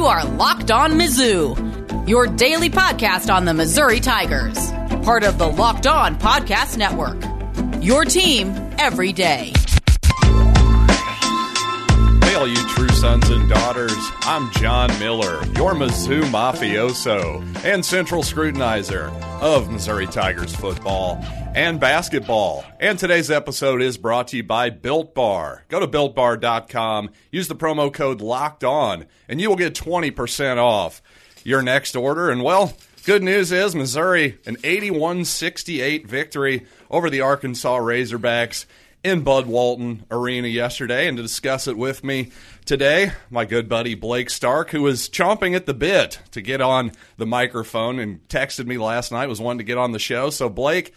You are Locked On Mizzou, your daily podcast on the Missouri Tigers, part of the Locked On Podcast Network. Your team every day. Hey, all you true sons and daughters. I'm John Miller, your Mizzou mafioso and central scrutinizer of Missouri Tigers football and basketball. And today's episode is brought to you by Built Bar. Go to builtbar.com, use the promo code LOCKED ON, and you will get 20% off your next order. And well, good news is Missouri, an 81 68 victory over the Arkansas Razorbacks in Bud Walton Arena yesterday. And to discuss it with me today, my good buddy Blake Stark, who was chomping at the bit to get on the microphone and texted me last night, was wanting to get on the show. So, Blake,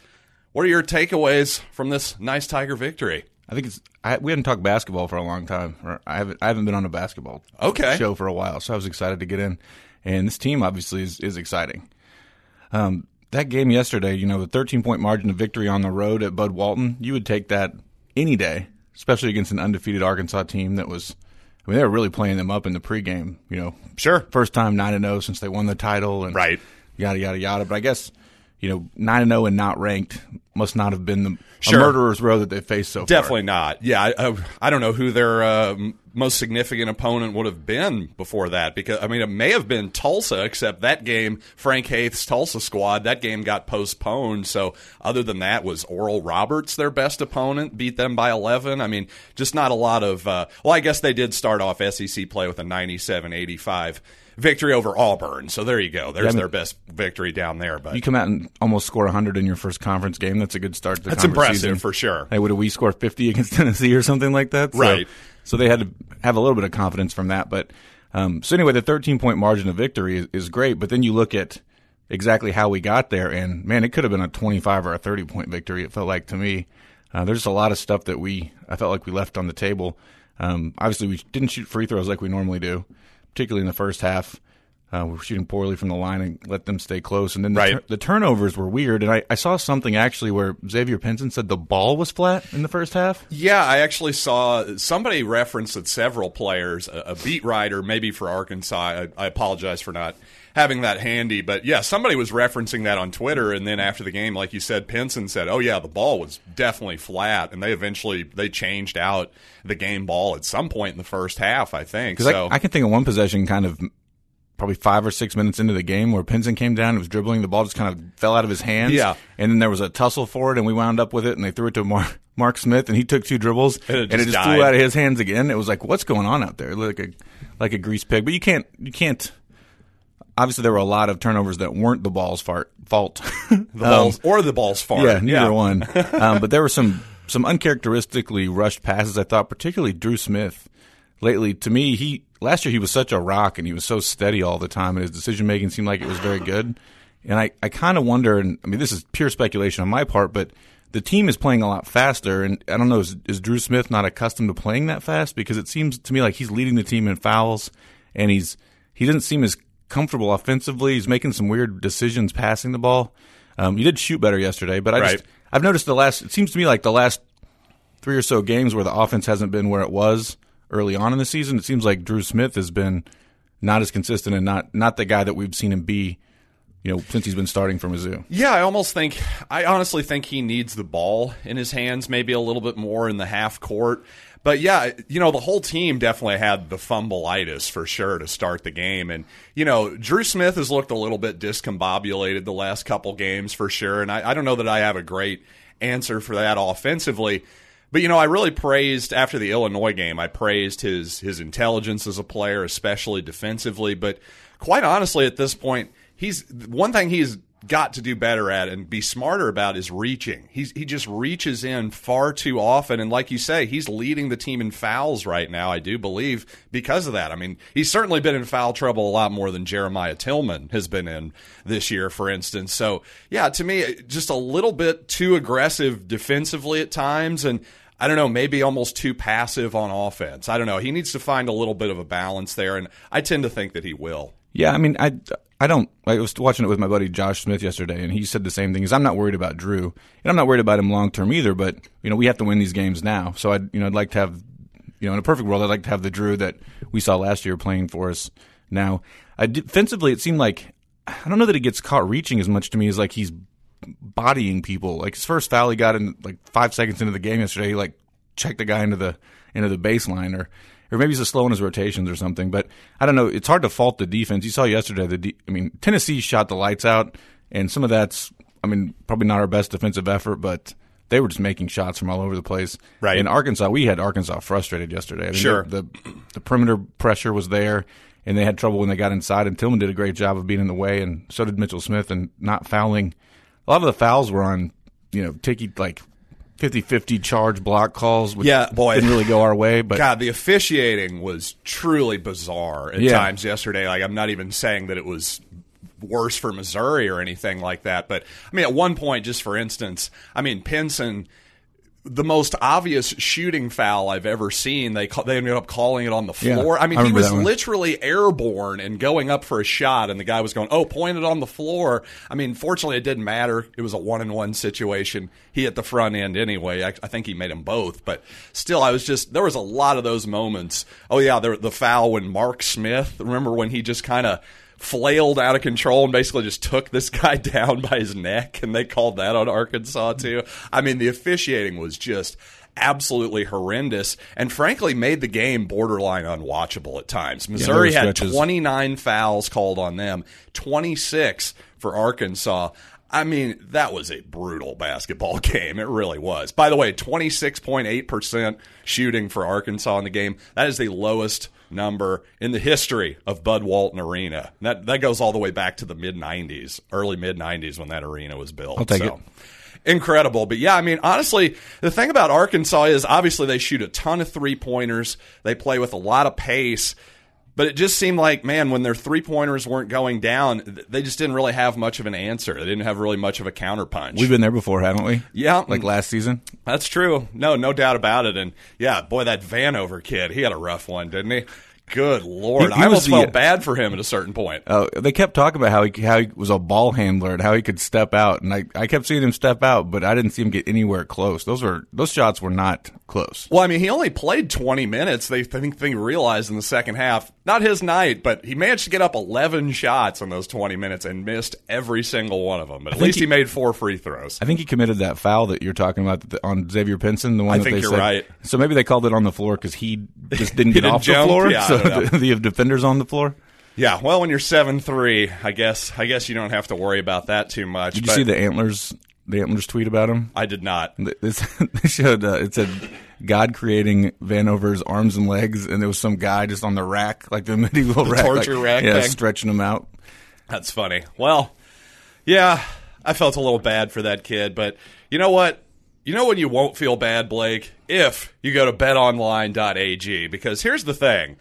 what are your takeaways from this nice Tiger victory? I think it's I, we hadn't talked basketball for a long time. Or I haven't I haven't been on a basketball Okay. show for a while, so I was excited to get in. And this team obviously is, is exciting. Um, that game yesterday, you know, the 13 point margin of victory on the road at Bud Walton, you would take that any day, especially against an undefeated Arkansas team that was. I mean, they were really playing them up in the pregame. You know, Sure. first time nine and zero since they won the title, and Right. yada yada yada. But I guess you know nine and zero and not ranked must not have been the Sure. murderer's row that they faced so far. Definitely not. Yeah, I, I, I don't know who their uh, most significant opponent would have been before that because I mean it may have been Tulsa, except that game Frank Haith's Tulsa squad that game got postponed. So other than that, was Oral Roberts their best opponent? Beat them by eleven. I mean, just not a lot of. Uh, well, I guess they did start off SEC play with a 97-85 victory over Auburn. So there you go. There's I mean- their best victory down there. But You come out and almost score 100 in your first conference game. That's a good start to the that's impressive season. for sure. Hey, would have we score 50 against Tennessee or something like that? So, Right. So they had to have a little bit of confidence from that. But um, so anyway, the 13 point margin of victory is, is great. But then you look at exactly how we got there, and man, it could have been a 25 or a 30 point victory. It felt like to me. Uh, there's a lot of stuff that we I felt like we left on the table. Um, obviously, we didn't shoot free throws like we normally do, particularly in the first half. Uh, we were shooting poorly from the line and let them stay close. And then the, Right. tur- the turnovers were weird. And I, I saw something actually where Xavier Pinson said the ball was flat in the first half. Yeah, I actually saw somebody referenced that several players, a, a beat writer, maybe for Arkansas. I, I apologize for not having that handy, but yeah, somebody was referencing that on Twitter, and then after the game, like you said, Pinson said, "Oh yeah, the ball was definitely flat," and they eventually they changed out the game ball at some point in the first half, I think. So I, I can think of one possession kind of probably five or six minutes into the game where Pinson came down and was dribbling. The ball just kind of fell out of his hands. Yeah. And then there was a tussle for it, and we wound up with it, and they threw it to Mark, Mark Smith, and he took two dribbles, And it and it just just flew out of his hands again. It was like, what's going on out there? Like a like a grease pig. But you can't you can't. Obviously, there were a lot of turnovers that weren't the ball's fart, fault. the balls or the balls. Um, Yeah, neither one. Um, but there were some some uncharacteristically rushed passes. I thought, particularly Dru Smith. Lately, to me, he last year he was such a rock and he was so steady all the time, and his decision making seemed like it was very good. And I, I kind of wonder, and I mean, this is pure speculation on my part, but the team is playing a lot faster, and I don't know, is, is Dru Smith not accustomed to playing that fast? Because it seems to me like he's leading the team in fouls, and he's he doesn't seem as comfortable offensively. He's making some weird decisions passing the ball. Um, he did shoot better yesterday, but I Right. just I've noticed the last. It seems to me like the last three or so games where the offense hasn't been where it was early on in the season. It seems like Dru Smith has been not as consistent and not not the guy that we've seen him be. You know, since he's been starting for Mizzou. Yeah, I almost think, I honestly think he needs the ball in his hands, maybe a little bit more in the half court. But yeah, you know, the whole team definitely had the fumbleitis for sure to start the game. And, you know, Dru Smith has looked a little bit discombobulated the last couple games for sure. And I, I don't know that I have a great answer for that offensively. But you know, I really praised after the Illinois game. I praised his his intelligence as a player, especially defensively. But quite honestly, at this point, he's one thing he's got to do better at and be smarter about is reaching. He's he just reaches in far too often, and like you say, he's leading the team in fouls right now. I do believe because of that. I mean, he's certainly been in foul trouble a lot more than Jeremiah Tilmon has been in this year, for instance. So yeah, to me, just a little bit too aggressive defensively at times, and I don't know, maybe almost too passive on offense. I don't know. He needs to find a little bit of a balance there, and I tend to think that he will. Yeah, I mean, I I don't. I was watching it with my buddy Josh Smith yesterday, and he said the same thing. Is I'm not worried about Dru, and I'm not worried about him long term either. But you know, we have to win these games now. So I, you know, I'd like to have, you know, in a perfect world, I'd like to have the Dru that we saw last year playing for us Now, I, defensively, it seemed like I don't know that he gets caught reaching as much to me as like he's bodying people. Like his first foul he got in like five seconds into the game yesterday, he like checked the guy into the into the baseline or or maybe he's just slow in his rotations or something. But I don't know. It's hard to fault the defense. You saw yesterday. The de- I mean, Tennessee shot the lights out, and some of that's I mean probably not our best defensive effort, but they were just making shots from all over the place. Right. In Arkansas, we had Arkansas frustrated yesterday. I mean, Sure. The, the the perimeter pressure was there, and they had trouble when they got inside. And Tilmon did a great job of being in the way, and so did Mitchell Smith, and not fouling. A lot of the fouls were on, you know, ticky like 50-50 charge block calls. Which Yeah, boy. didn't really go our way. But God, the officiating was truly bizarre at Yeah. times yesterday. Like, I'm not even saying that it was worse for Missouri or anything like that. But, I mean, at one point, just for instance, I mean, Pinson, the most obvious shooting foul I've ever seen, they ca- they ended up calling it on the Yeah, floor. I mean, I he was literally airborne and going up for a shot, and the guy was going, "Oh, pointed on the floor." I mean, fortunately, it didn't matter. It was a one and one situation. He hit the front end anyway. I, I think he made them both, but still, I was just there was a lot of those moments. Oh yeah, the, the foul when Mark Smith. Remember when he just kind of flailed out of control and basically just took this guy down by his neck, and they called that on Arkansas too. I mean, the officiating was just absolutely horrendous and frankly made the game borderline unwatchable at times. Missouri were had stretches. 29 fouls called on them, 26 for Arkansas. I mean, that was a brutal basketball game. It really was. By the way, 26.8% shooting for Arkansas in the game. That is the lowest number in the history of Bud Walton Arena. That that goes all the way back to the mid 90s, early mid 90s when that arena was built. I'll take So, it. Incredible. But yeah, I mean, honestly, the thing about Arkansas is obviously they shoot a ton of three pointers. They play with a lot of pace. But it just seemed like, man, when their three pointers weren't going down, they just didn't really have much of an answer. They didn't have really much of a counterpunch. we've been there before, haven't we? Yeah. Like last season. That's true. No, no doubt about it. And yeah, boy, that Vanover kid, he had a rough one, didn't he? Good lord, He- he I was almost the- felt bad for him at a certain point. Uh, they kept talking about how he how he was a ball handler and how he could step out, and I, I kept seeing him step out, but I didn't see him get anywhere close. Those were those shots were not close. Well, I mean, he only played 20 minutes. They I think they realized in the second half, not his night, but he managed to get up 11 shots in those 20 minutes and missed every single one of them. But at least he, he- made four free throws. I think he committed that foul that you're talking about on Xavier Pinson. The one I that think they you're said. right. So maybe they called it on the floor because he just didn't get didn't off jump? the floor. Yeah, I so know. the, the defenders on the floor. Yeah, well, when you're seven three, I guess I guess you don't have to worry about that too much. Did you see the antlers? The antlers tweet about him. I did not. This, they showed uh, it said God creating Vanover's arms and legs, and there was some guy just on the rack, like the medieval rack, torture like, rack yeah, thing. stretching him out. That's funny. Well, yeah, I felt a little bad for that kid, but you know what? You know when you won't feel bad, Blake? If you go to betonline.ag. Because here's the thing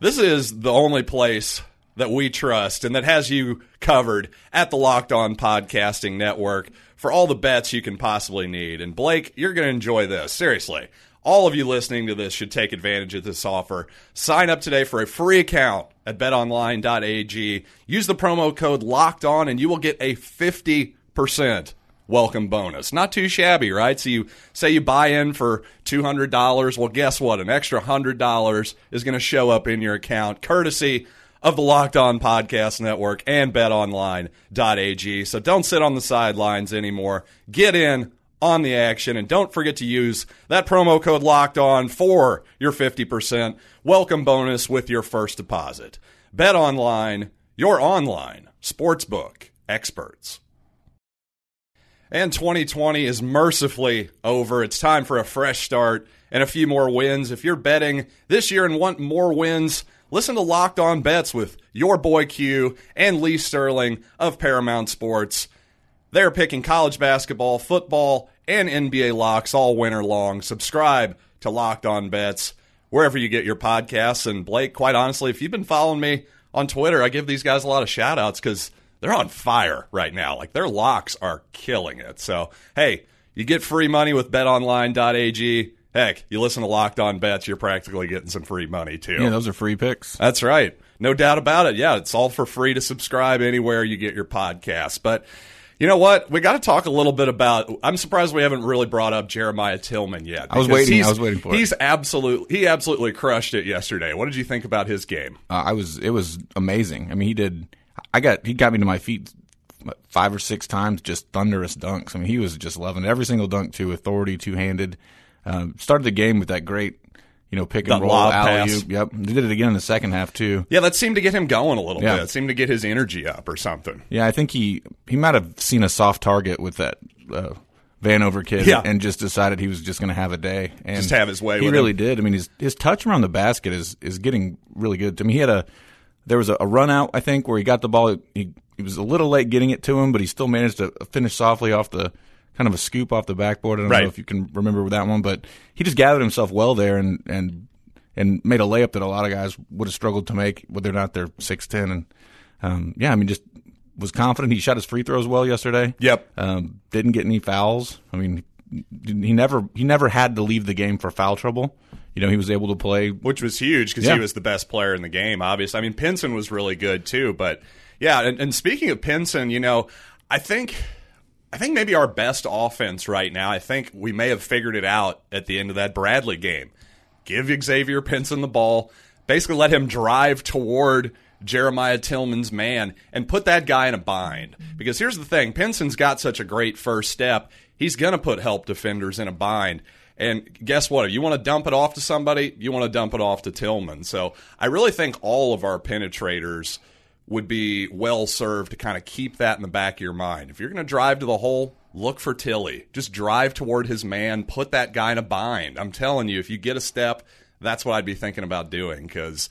this is the only place that we trust and that has you covered at the Locked On Podcasting Network for all the bets you can possibly need. And Blake, you're going to enjoy this. Seriously. All of you listening to this should take advantage of this offer. Sign up today for a free account at betonline.ag. Use the promo code locked on and you will get a 50% welcome bonus. Not too shabby, right? So you say you buy in for $200. Well, guess what? An extra $100 is going to show up in your account courtesy of the Locked On Podcast Network and betonline.ag. So don't sit on the sidelines anymore. Get in on the action and don't forget to use that promo code locked on for your 50% welcome bonus with your first deposit. Bet online, your online sportsbook experts. And 2020 is mercifully over. It's time for a fresh start and a few more wins. If you're betting this year and want more wins, listen to Locked On Bets with your boy Q and Lee Sterling of Paramount Sports. They're picking college basketball, football, and NBA locks all winter long. Subscribe to Locked On Bets wherever you get your podcasts. And Blake, quite honestly, if you've been following me on Twitter, I give these guys a lot of shout outs because they're on fire right now. Like their locks are killing it. So, hey, you get free money with betonline.ag. Heck, you listen to Locked On Bets, you're practically getting some free money too. Yeah, those are free picks. That's right. No doubt about it. Yeah, it's all for free to subscribe anywhere you get your podcast. But You know what? We got to talk a little bit about. I'm surprised we haven't really brought up Jeremiah Tilmon yet. I was waiting. I was waiting for it. He's absolutely he absolutely crushed it yesterday. What did you think about his game? Uh, I was. It was amazing. I mean, he did. I got. He got me to my feet five or six times. Just thunderous dunks. I mean, he was just loving it. every single dunk to authority, two handed. Um, started the game with that great, you know, pick and That roll alley oop. Yep, They did it again in the second half too. Yeah, that seemed to get him going a little Yeah. bit. It seemed to get his energy up or something. Yeah, I think he he might have seen a soft target with that uh, Vanover kid, Yeah. and just decided he was just going to have a day and Just have his way He really him. did. I mean, his his touch around the basket is is getting really good. I mean, he had a there was a, a run out I think where he got the ball. He he was a little late getting it to him, but he still managed to finish softly off the kind of a scoop off the backboard. I don't Right. know if you can remember that one, but he just gathered himself well there and and and made a layup that a lot of guys would have struggled to make, whether or not they're six ten. And um, yeah, I mean, just was confident. He shot his free throws well yesterday. Yep. Um, didn't get any fouls. I mean, he never he never had to leave the game for foul trouble. You know, he was able to play. which was huge because Yeah. he was the best player in the game. Obviously, I mean Pinson was really good too. But yeah, and, and speaking of Pinson, you know, I think I think maybe our best offense right now. I think we may have figured it out at the end of that Bradley game. Give Xavier Pinson the ball, basically let him drive toward. Jeremiah Tilmon's man and put that guy in a bind. Because here's the thing Pinson's got such a great first step, he's going to put help defenders in a bind. And guess what? If you want to dump it off to somebody, you want to dump it off to Tilmon. So I really think all of our penetrators would be well served to kind of keep that in the back of your mind. If you're going to drive to the hole, look for Tilly. Just drive toward his man, put that guy in a bind. I'm telling you, if you get a step, that's what I'd be thinking about doing because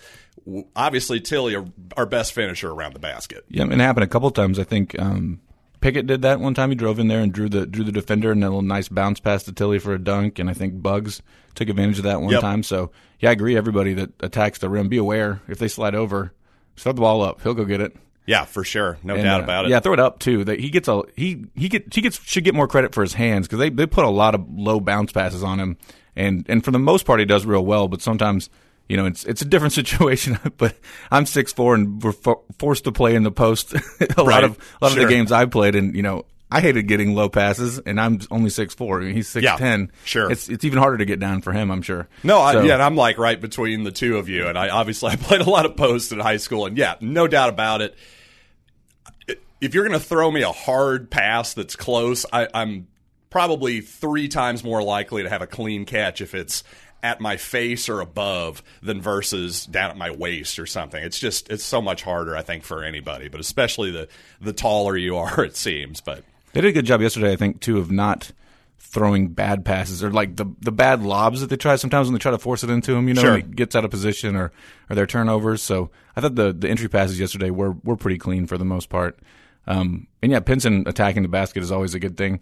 obviously Tilly, our best finisher around the basket. Yeah, it happened a couple times. I think um, Pickett did that one time. He drove in there and drew the drew the defender, and then a little nice bounce pass to Tilly for a dunk. And I think Bugs took advantage of that one Yep. time. So yeah, I agree. Everybody that attacks the rim, be aware if they slide over, throw the ball up. He'll go get it. Yeah, for sure, no And, doubt uh, about it. Yeah, throw it up too. That he gets a he he get he gets should get more credit for his hands because they they put a lot of low bounce passes on him, and and for the most part he does real well. But sometimes you know it's it's a different situation. but I'm six four and we're fo- forced to play in the post a lot of a lot of the games I played, and you know. I hated getting low passes, and I'm only six four. I mean, he's six ten. sure. It's it's even harder to get down for him. I'm sure. No, I, So- yeah, and I'm like right between the two of you, and I obviously I played a lot of post in high school, and yeah, no doubt about it. If you're going to throw me a hard pass that's close, I, I'm probably three times more likely to have a clean catch if it's at my face or above than versus down at my waist or something. It's just it's so much harder, I think, for anybody, but especially the the taller you are, it seems. But They did a good job yesterday, I think, too, of not throwing bad passes or like the the bad lobs that they try sometimes when they try to force it into him. You know, Sure. he gets out of position or or their turnovers. So I thought the the entry passes yesterday were were pretty clean for the most part. Um, and yeah, Pinson attacking the basket is always a good thing.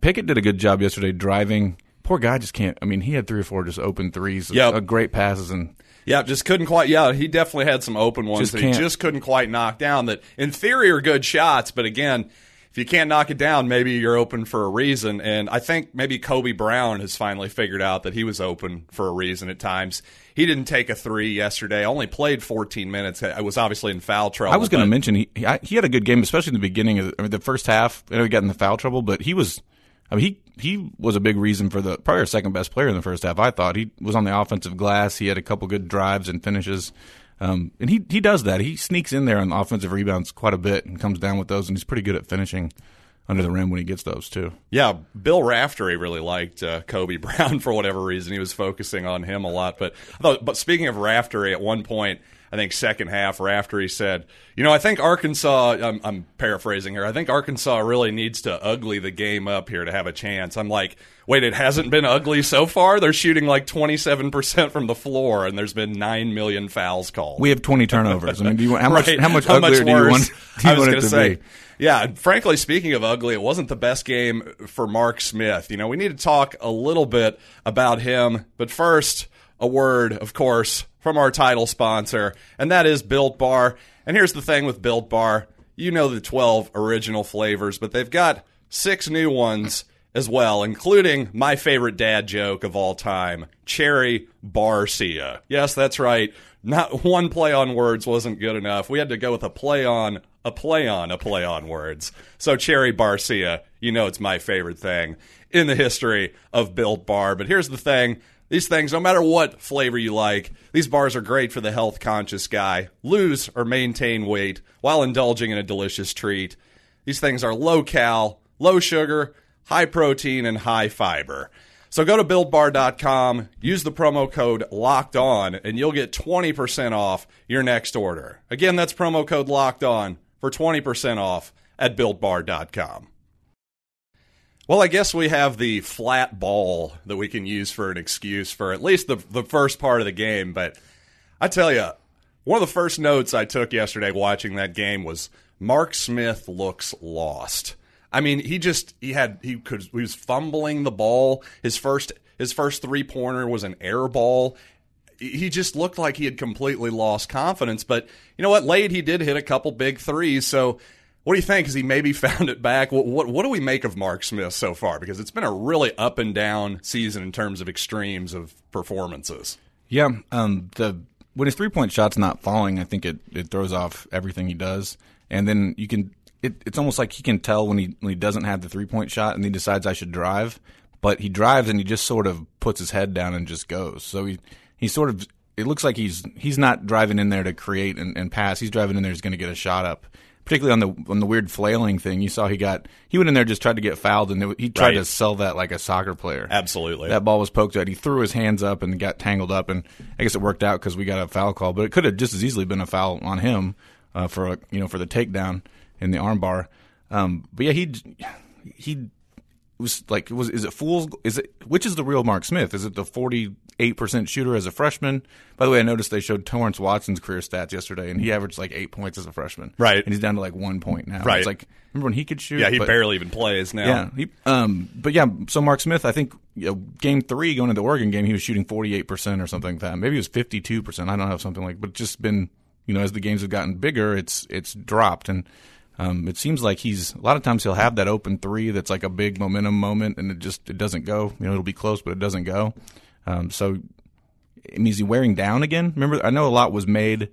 Pickett did a good job yesterday driving. Poor guy just can't. I mean, he had three or four just open threes, Yep. uh, great passes, and Yeah, just couldn't quite. Yeah, he definitely had some open ones Just that he just couldn't quite knock down. That in theory are good shots, but again, if you can't knock it down, maybe you're open for a reason. And I think maybe Kobe Brown has finally figured out that he was open for a reason at times. He didn't take a three yesterday. Only played 14 minutes. I was obviously in foul trouble. I was going to mention he he, he had a good game, especially in the beginning of the, I mean, the first half. I know he got in the foul trouble, but he was. I mean, he he was a big reason for the probably our second best player in the first half. I thought he was on the offensive glass. He had a couple good drives and finishes, um, and he he does that. He sneaks in there on offensive rebounds quite a bit and comes down with those, and he's pretty good at finishing under the rim when he gets those too. Yeah, Bill Raftery really liked uh, Kobe Brown for whatever reason. He was focusing on him a lot. But I thought, but speaking of Raftery, at one point, I think second half, or after he said, "You know, I think Arkansas. I'm, I'm paraphrasing here. I think Arkansas really needs to ugly the game up here to have a chance." I'm like, "Wait, it hasn't been ugly so far. They're shooting like 27 percent from the floor, and there's been nine million fouls called." We have twenty turnovers. I mean, do you want how much Right. how much uglier do you want? Do you I was going to to say, be? yeah. Frankly, speaking of ugly, it wasn't the best game for Mark Smith. You know, we need to talk a little bit about him, but first, a word, of course, from our title sponsor, and that is Built Bar. And here's the thing with Built Bar: you know the 12 original flavors, but they've got six new ones as well, including my favorite dad joke of all time, Cherry Barcia. Yes, that's right. Not one play on words wasn't good enough. We had to go with a play on a play on a play on words. So Cherry Barcia, you know it's my favorite thing in the history of Built Bar. But here's the thing. These things, no matter what flavor you like, these bars are great for the health conscious guy. Lose or maintain weight while indulging in a delicious treat. These things are low cal, low sugar, high protein, and high fiber. So go to builtbar.com, use the promo code locked on, and you'll get 20% off your next order. Again, that's promo code locked on for 20% off at builtbar.com. Well, I guess we have the flat ball that we can use for an excuse for at least the, the first part of the game. But I tell you, one of the first notes I took yesterday watching that game was Mark Smith looks lost. I mean, he just he had he could he was fumbling the ball. His first his first three pointer was an air ball. He just looked like he had completely lost confidence. But you know what? Late he did hit a couple big threes. So what do you think? Has he maybe found it back? What, what, what do we make of Mark Smith so far? Because it's been a really up and down season in terms of extremes of performances. Yeah, um, the when his three point shot's not falling, I think it, it throws off everything he does. And then you can it, it's almost like he can tell when he when he doesn't have the three point shot and he decides I should drive, but he drives and he just sort of puts his head down and just goes. So he he sort of it looks like he's he's not driving in there to create and, and pass. He's driving in there. He's going to get a shot up. Particularly on the on the weird flailing thing, you saw he got he went in there just tried to get fouled and he tried Right. to sell that like a soccer player. Absolutely. That ball was poked at. He threw his hands up and got tangled up, and I guess it worked out because we got a foul call. But it could have just as easily been a foul on him uh, for a, you know for the takedown in the armbar. Um, but yeah, he he was like was is it fools? Is it which is the real Mark Smith? Is it the forty eight percent shooter as a freshman? By the way, I noticed they showed Torrence Watson's career stats yesterday, and he averaged like eight points as a freshman. Right. and he's down to like one point now. Right. It's like remember when he could shoot? yeah, he But- barely even plays now. yeah. He, um, but yeah, so Mark Smith, I think you know, game three going into the Oregon game, he was shooting 48% or something like that. Maybe it was 52%. I don't know, something like, but just been, you know, as the games have gotten bigger, it's, it's dropped. And, um, it seems like he's, a lot of times he'll have that open three that's like a big momentum moment and it just, it doesn't go. You know, it'll be close, but it doesn't go. Um, so, I mean, is he wearing down again? Remember, I know a lot was made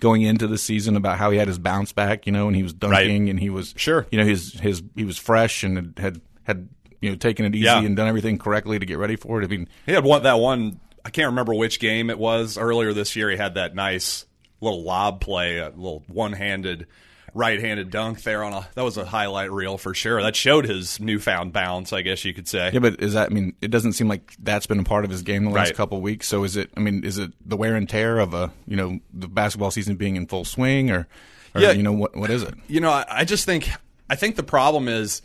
going into the season about how he had his bounce back, you know, and he was dunking and he was Sure. you know, his his he was fresh and had had, had you know taken it easy Yeah. and done everything correctly to get ready for it. I mean, He had one that one. I can't remember which game it was earlier this year. He had that nice little lob play, a little one-handed, right-handed dunk there on a. That was a highlight reel for sure. That showed his newfound bounce, I guess you could say. yeah, but is that? I mean, it doesn't seem like that's been a part of his game the last Right. couple of weeks. So is it? I mean, is it the wear and tear of a you know the basketball season being in full swing, or, or Yeah. you know what what is it? You know, I, I just think I think the problem is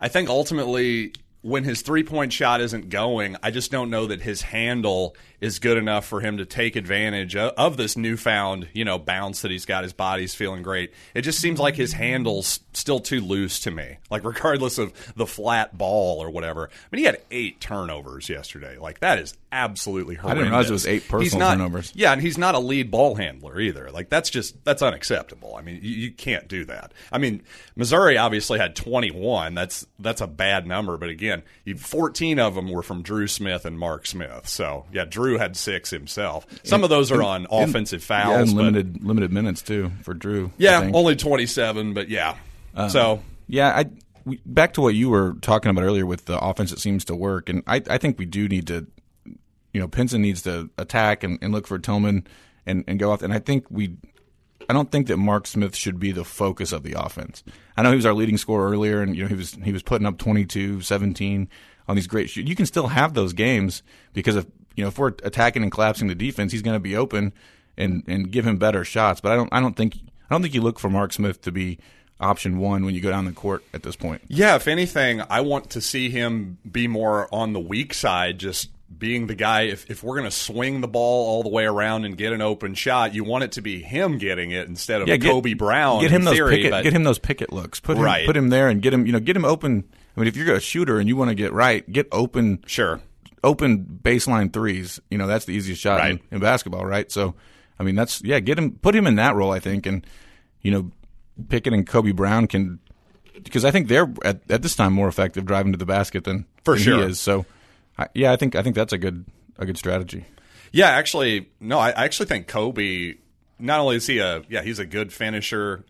I think ultimately when his three point shot isn't going, I just don't know that his handle is good enough for him to take advantage of, of this newfound, you know, bounce that he's got. His body's feeling great. It just seems like his handle's still too loose to me. Like regardless of the flat ball or whatever. I mean, he had eight turnovers yesterday. Like that is absolutely horrendous. I didn't realize it was eight personal He's not- turnovers. yeah, and he's not a lead ball handler either. Like that's just that's unacceptable. I mean, you, you can't do that. I mean, Missouri obviously had 21. That's that's a bad number, but again, you, 14 of them were from Dru Smith and Mark Smith. So yeah, Dru had six himself. Some of those are on offensive Yeah, fouls, and but limited limited minutes too for Dru. Yeah, only 27. But yeah, um, so Yeah, I we, back to what you were talking about earlier with the offense. that seems to work, and I, I think we do need to, you know, Pinson needs to attack and, and look for Tilmon and, and go off. And I think we, I don't think that Mark Smith should be the focus of the offense. I know he was our leading scorer earlier, and you know he was he was putting up 22, 17 on these great. You can still have those games because if you know if we're attacking and collapsing the defense, he's going to be open and and give him better shots. But I don't I don't think I don't think you look for Mark Smith to be option one when you go down the court at this point. Yeah, if anything, I want to see him be more on the weak side, just being the guy. If, if we're going to swing the ball all the way around and get an open shot, you want it to be him getting it instead of get- Kobe Brown. Get him those theory, picket, but- get him those picket looks. Put him, Right. put him there and get him. You know, get him open. I mean, if you're a shooter and you want to get right, get open. Sure. open baseline threes. You know, that's the easiest shot in, in basketball, right? So, I mean, that's yeah. Get him, put him in that role, I think, and you know, Pickett and Kobe Brown can because I think they're at, at this time more effective driving to the basket than For than sure. he is. So, I, yeah, I think I think that's a good a good strategy. Yeah, actually, no, I, I actually think Kobe. Not only is he a yeah, he's a good finisher,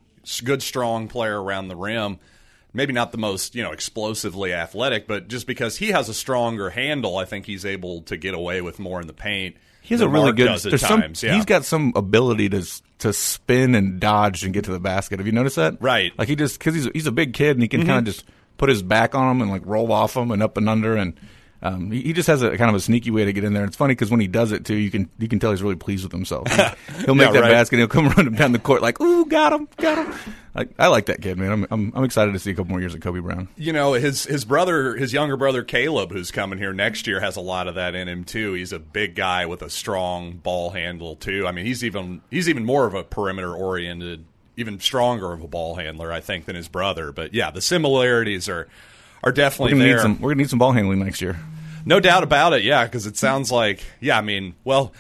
good strong player around the rim. Maybe not the most you know explosively athletic, but just because he has a stronger handle, I think he's able to get away with more in the paint. He has a really Mark good. there's some- yeah. He's got some ability to to spin and dodge and get to the basket. Have you noticed that? Right. Mm-hmm. Like he just because he's he's a big kid and he can kind of just put his back on him and like roll off him and up and under and. Um, he, he just has a kind of a sneaky way to get in there. And It's funny because when he does it too, you can you can tell he's really pleased with himself. He, will make Yeah, that right. basket. and He'll come running down the court like, "Ooh, got him, got him!" Like I like that kid, man. I'm I'm, I'm excited to see a couple more years of Kobe Brown. you know his his brother his younger brother Caleb who's coming here next year has a lot of that in him too he's a big guy with a strong ball handle too I mean he's even he's even more of a perimeter oriented even stronger of a ball handler I think than his brother but yeah the similarities are are definitely We're gonna there need some. We're gonna need some ball handling next year. no doubt about it, yeah, because it sounds like, yeah, I mean, well,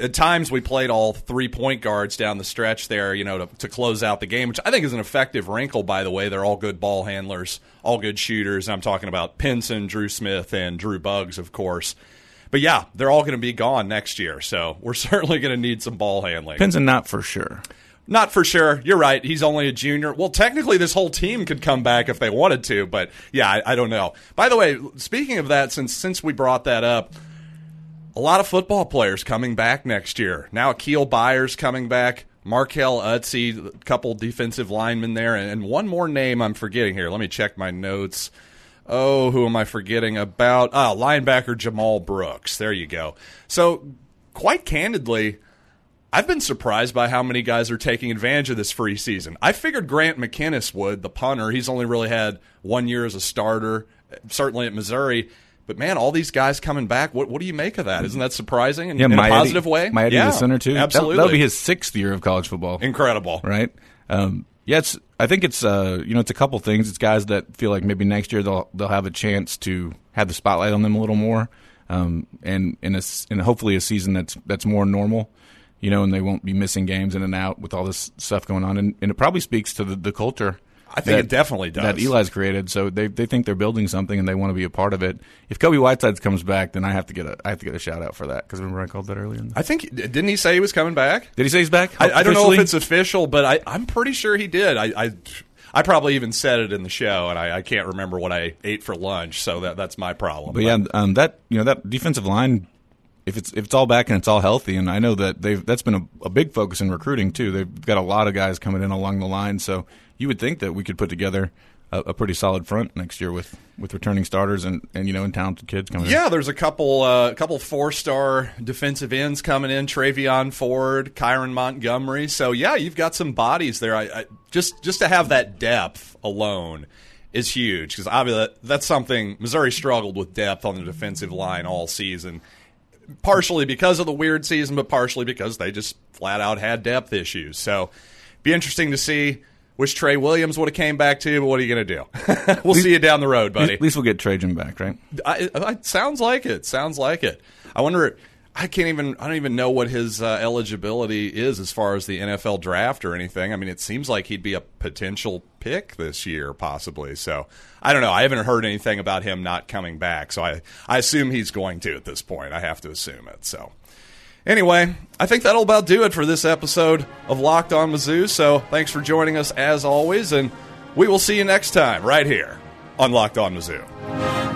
at times we played all three point guards down the stretch there, you know, to, to close out the game, which I think is an effective wrinkle, by the way. They're all good ball handlers, all good shooters. I'm talking about Pinson, Dru Smith, and Drew Buggs, of course. But yeah, they're all going to be gone next year, so we're certainly going to need some ball handling. Pinson, not for sure. Not for sure. You're right. He's only a junior. Well, technically, this whole team could come back if they wanted to, but yeah, I, I don't know. By the way, speaking of that, since since we brought that up, a lot of football players coming back next year. Now, Keel Byers coming back, Markell Utsey, a couple defensive linemen there, and, and one more name I'm forgetting here. Let me check my notes. Oh, who am I forgetting about? Ah, linebacker Jamal Brooks. There you go. So, quite candidly, I've been surprised by how many guys are taking advantage of this free season. I figured Grant McKinniss would, the punter. He's only really had one year as a starter, certainly at Missouri. But man, all these guys coming back. What what do you make of that? Isn't that surprising in, Yeah, in a positive way? Maietta, yeah, the center too. Absolutely, that'll be his sixth year of college football. incredible. right? Um, yeah, it's. I think it's. Uh, you know, it's a couple things. It's guys that feel like maybe next year they'll they'll have a chance to have the spotlight on them a little more, um, and in a and hopefully a season that's that's more normal. You know, and they won't be missing games in and out with all this stuff going on, and, and it probably speaks to the, the culture. I think it definitely does. That Eli's created, so they they think they're building something and they want to be a part of it. If Kobie Whiteside comes back, then I have to get a I have to get a shout out for that because remember I called that earlier. In the, I think didn't he say he was coming back? did he say he's back? I, I don't know if it's official, but I, I'm pretty sure he did. I, I I probably even said it in the show, and I, I can't remember what I ate for lunch, so that that's my problem. But yeah, um, that you know that defensive line, if it's if it's all back and it's all healthy, and I know that they've that's been a, a big focus in recruiting too. They've got a lot of guys coming in along the line, so you would think that we could put together a, a pretty solid front next year with with returning starters and and you know and talented kids coming in. Yeah, there's a couple uh, couple four star defensive ends coming in: Travion Ford, Kyron Montgomery. So yeah, you've got some bodies there. I, I just just to have that depth alone is huge because obviously that's something Missouri struggled with depth on the defensive line all season. Partially because of the weird season, but partially because they just flat out had depth issues. So, be interesting to see. Wish Tre Williams would have came back too, but what are you going to do? we'll see you down the road, buddy. At least we'll get Trajan back, right? I, I, sounds like it. Sounds like it. I wonder. I can't even. I don't even know what his uh, eligibility is as far as the NFL draft or anything. I mean, it seems like he'd be a potential pick this year, possibly. So I don't know. I haven't heard anything about him not coming back. So I, I assume he's going to at this point. I have to assume it. So anyway, I think that'll about do it for this episode of Locked On Mizzou. So thanks for joining us as always, and we will see you next time right here on Locked On Mizzou.